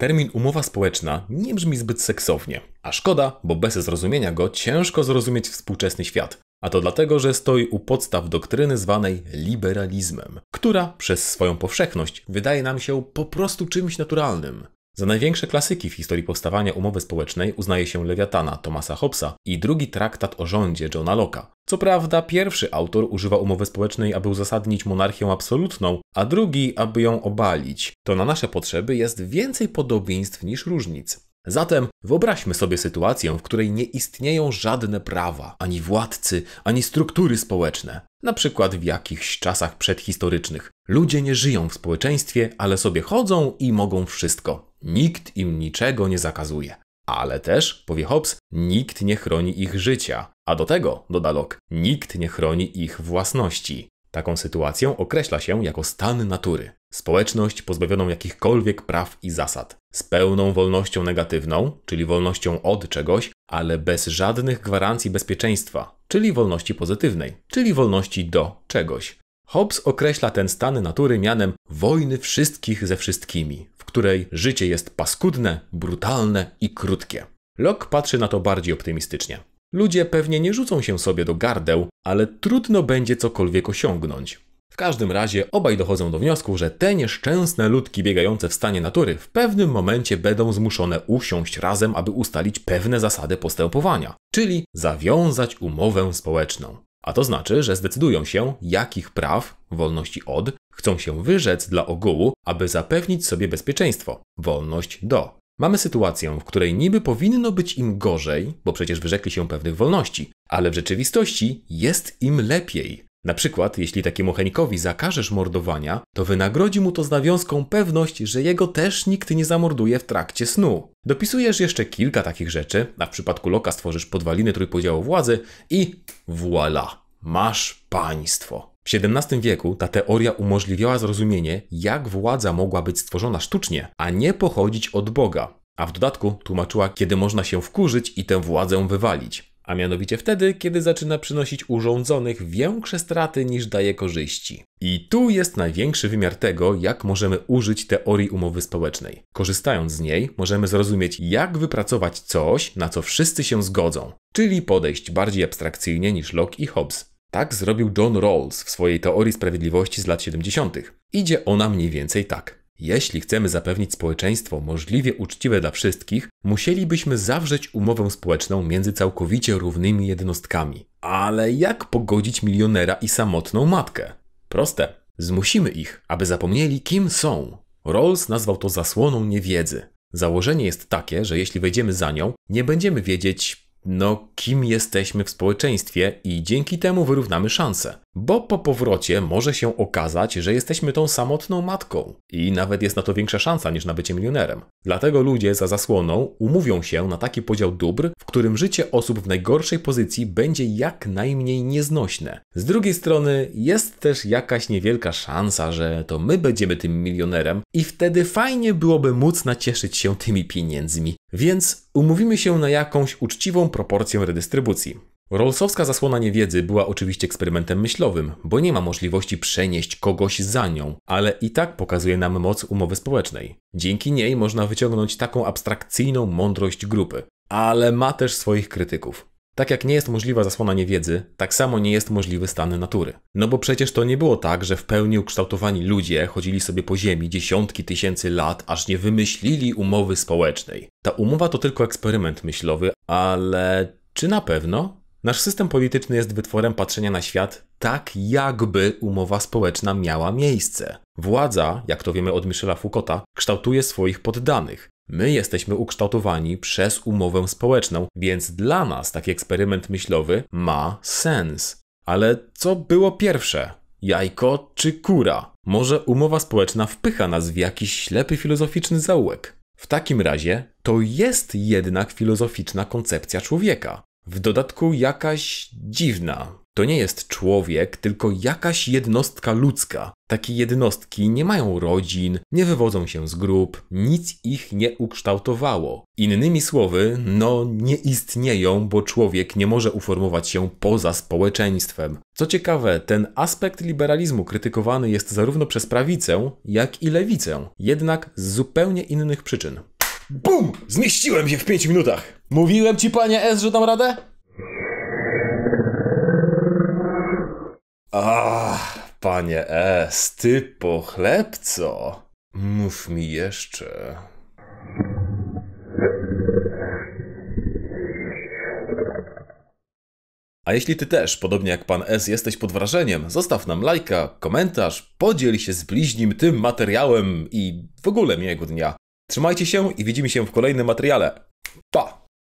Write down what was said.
Termin umowa społeczna nie brzmi zbyt seksownie, a szkoda, bo bez zrozumienia go ciężko zrozumieć współczesny świat. A to dlatego, że stoi u podstaw doktryny zwanej liberalizmem, która przez swoją powszechność wydaje nam się po prostu czymś naturalnym. Za największe klasyki w historii powstawania umowy społecznej uznaje się Lewiatana Thomasa Hobbesa i drugi traktat o rządzie Johna Locke'a. Co prawda, pierwszy autor używa umowy społecznej, aby uzasadnić monarchię absolutną, a drugi, aby ją obalić. To na nasze potrzeby jest więcej podobieństw niż różnic. Zatem wyobraźmy sobie sytuację, w której nie istnieją żadne prawa, ani władcy, ani struktury społeczne. Na przykład w jakichś czasach przedhistorycznych. Ludzie nie żyją w społeczeństwie, ale sobie chodzą i mogą wszystko. Nikt im niczego nie zakazuje. Ale też, powie Hobbes, nikt nie chroni ich życia. A do tego, doda Locke, nikt nie chroni ich własności. Taką sytuację określa się jako stan natury. Społeczność pozbawioną jakichkolwiek praw i zasad, z pełną wolnością negatywną, czyli wolnością od czegoś, ale bez żadnych gwarancji bezpieczeństwa, czyli wolności pozytywnej, czyli wolności do czegoś. Hobbes określa ten stan natury mianem wojny wszystkich ze wszystkimi, której życie jest paskudne, brutalne i krótkie. Locke patrzy na to bardziej optymistycznie. Ludzie pewnie nie rzucą się sobie do gardeł, ale trudno będzie cokolwiek osiągnąć. W każdym razie obaj dochodzą do wniosku, że te nieszczęsne ludki biegające w stanie natury w pewnym momencie będą zmuszone usiąść razem, aby ustalić pewne zasady postępowania, czyli zawiązać umowę społeczną. A to znaczy, że zdecydują się, jakich praw, wolności od, chcą się wyrzec dla ogółu, aby zapewnić sobie bezpieczeństwo, wolność do. Mamy sytuację, w której niby powinno być im gorzej, bo przecież wyrzekli się pewnych wolności, ale w rzeczywistości jest im lepiej. Na przykład, jeśli takiemu Henikowi zakażesz mordowania, to wynagrodzi mu to z nawiązką pewność, że jego też nikt nie zamorduje w trakcie snu. Dopisujesz jeszcze kilka takich rzeczy, a w przypadku Loka stworzysz podwaliny trójpodziału władzy i voilà, masz państwo. W XVII wieku ta teoria umożliwiała zrozumienie, jak władza mogła być stworzona sztucznie, a nie pochodzić od Boga. A w dodatku tłumaczyła, kiedy można się wkurzyć i tę władzę wywalić a mianowicie wtedy, kiedy zaczyna przynosić urządzonych większe straty niż daje korzyści. I tu jest największy wymiar tego, jak możemy użyć teorii umowy społecznej. Korzystając z niej, możemy zrozumieć, jak wypracować coś, na co wszyscy się zgodzą, czyli podejść bardziej abstrakcyjnie niż Locke i Hobbes. Tak zrobił John Rawls w swojej teorii sprawiedliwości z lat 70. Idzie ona mniej więcej tak. Jeśli chcemy zapewnić społeczeństwo możliwie uczciwe dla wszystkich, musielibyśmy zawrzeć umowę społeczną między całkowicie równymi jednostkami. Ale jak pogodzić milionera i samotną matkę? Proste. Zmusimy ich, aby zapomnieli, kim są. Rawls nazwał to zasłoną niewiedzy. Założenie jest takie, że jeśli wejdziemy za nią, nie będziemy wiedzieć, no, kim jesteśmy w społeczeństwie i dzięki temu wyrównamy szanse. Bo po powrocie może się okazać, że jesteśmy tą samotną matką i nawet jest na to większa szansa niż na bycie milionerem. Dlatego ludzie za zasłoną umówią się na taki podział dóbr, w którym życie osób w najgorszej pozycji będzie jak najmniej nieznośne. Z drugiej strony jest też jakaś niewielka szansa, że to my będziemy tym milionerem i wtedy fajnie byłoby móc nacieszyć się tymi pieniędzmi. Więc umówimy się na jakąś uczciwą proporcję redystrybucji. Rollsowska zasłona niewiedzy była oczywiście eksperymentem myślowym, bo nie ma możliwości przenieść kogoś za nią, ale i tak pokazuje nam moc umowy społecznej. Dzięki niej można wyciągnąć taką abstrakcyjną mądrość grupy, ale ma też swoich krytyków. Tak jak nie jest możliwa zasłona niewiedzy, tak samo nie jest możliwy stan natury. No bo przecież to nie było tak, że w pełni ukształtowani ludzie chodzili sobie po ziemi dziesiątki tysięcy lat, aż nie wymyślili umowy społecznej. Ta umowa to tylko eksperyment myślowy, ale czy na pewno? Nasz system polityczny jest wytworem patrzenia na świat tak, jakby umowa społeczna miała miejsce. Władza, jak to wiemy od Michela Foucaulta, kształtuje swoich poddanych. My jesteśmy ukształtowani przez umowę społeczną, więc dla nas taki eksperyment myślowy ma sens. Ale co było pierwsze? Jajko czy kura? Może umowa społeczna wpycha nas w jakiś ślepy filozoficzny zaułek? W takim razie to jest jednak filozoficzna koncepcja człowieka. W dodatku jakaś dziwna. To nie jest człowiek, tylko jakaś jednostka ludzka. Takie jednostki nie mają rodzin, nie wywodzą się z grup, nic ich nie ukształtowało. Innymi słowy, no nie istnieją, bo człowiek nie może uformować się poza społeczeństwem. Co ciekawe, ten aspekt liberalizmu krytykowany jest zarówno przez prawicę, jak i lewicę, jednak z zupełnie innych przyczyn. BUM! Zmieściłem się w 5 minutach! Mówiłem ci, panie S, że dam radę? Ach, panie S, ty pochlebco. Mów mi jeszcze. A jeśli ty też, podobnie jak pan S, jesteś pod wrażeniem, zostaw nam lajka, komentarz, podziel się z bliźnim tym materiałem i w ogóle miłego dnia. Trzymajcie się i widzimy się w kolejnym materiale. Pa!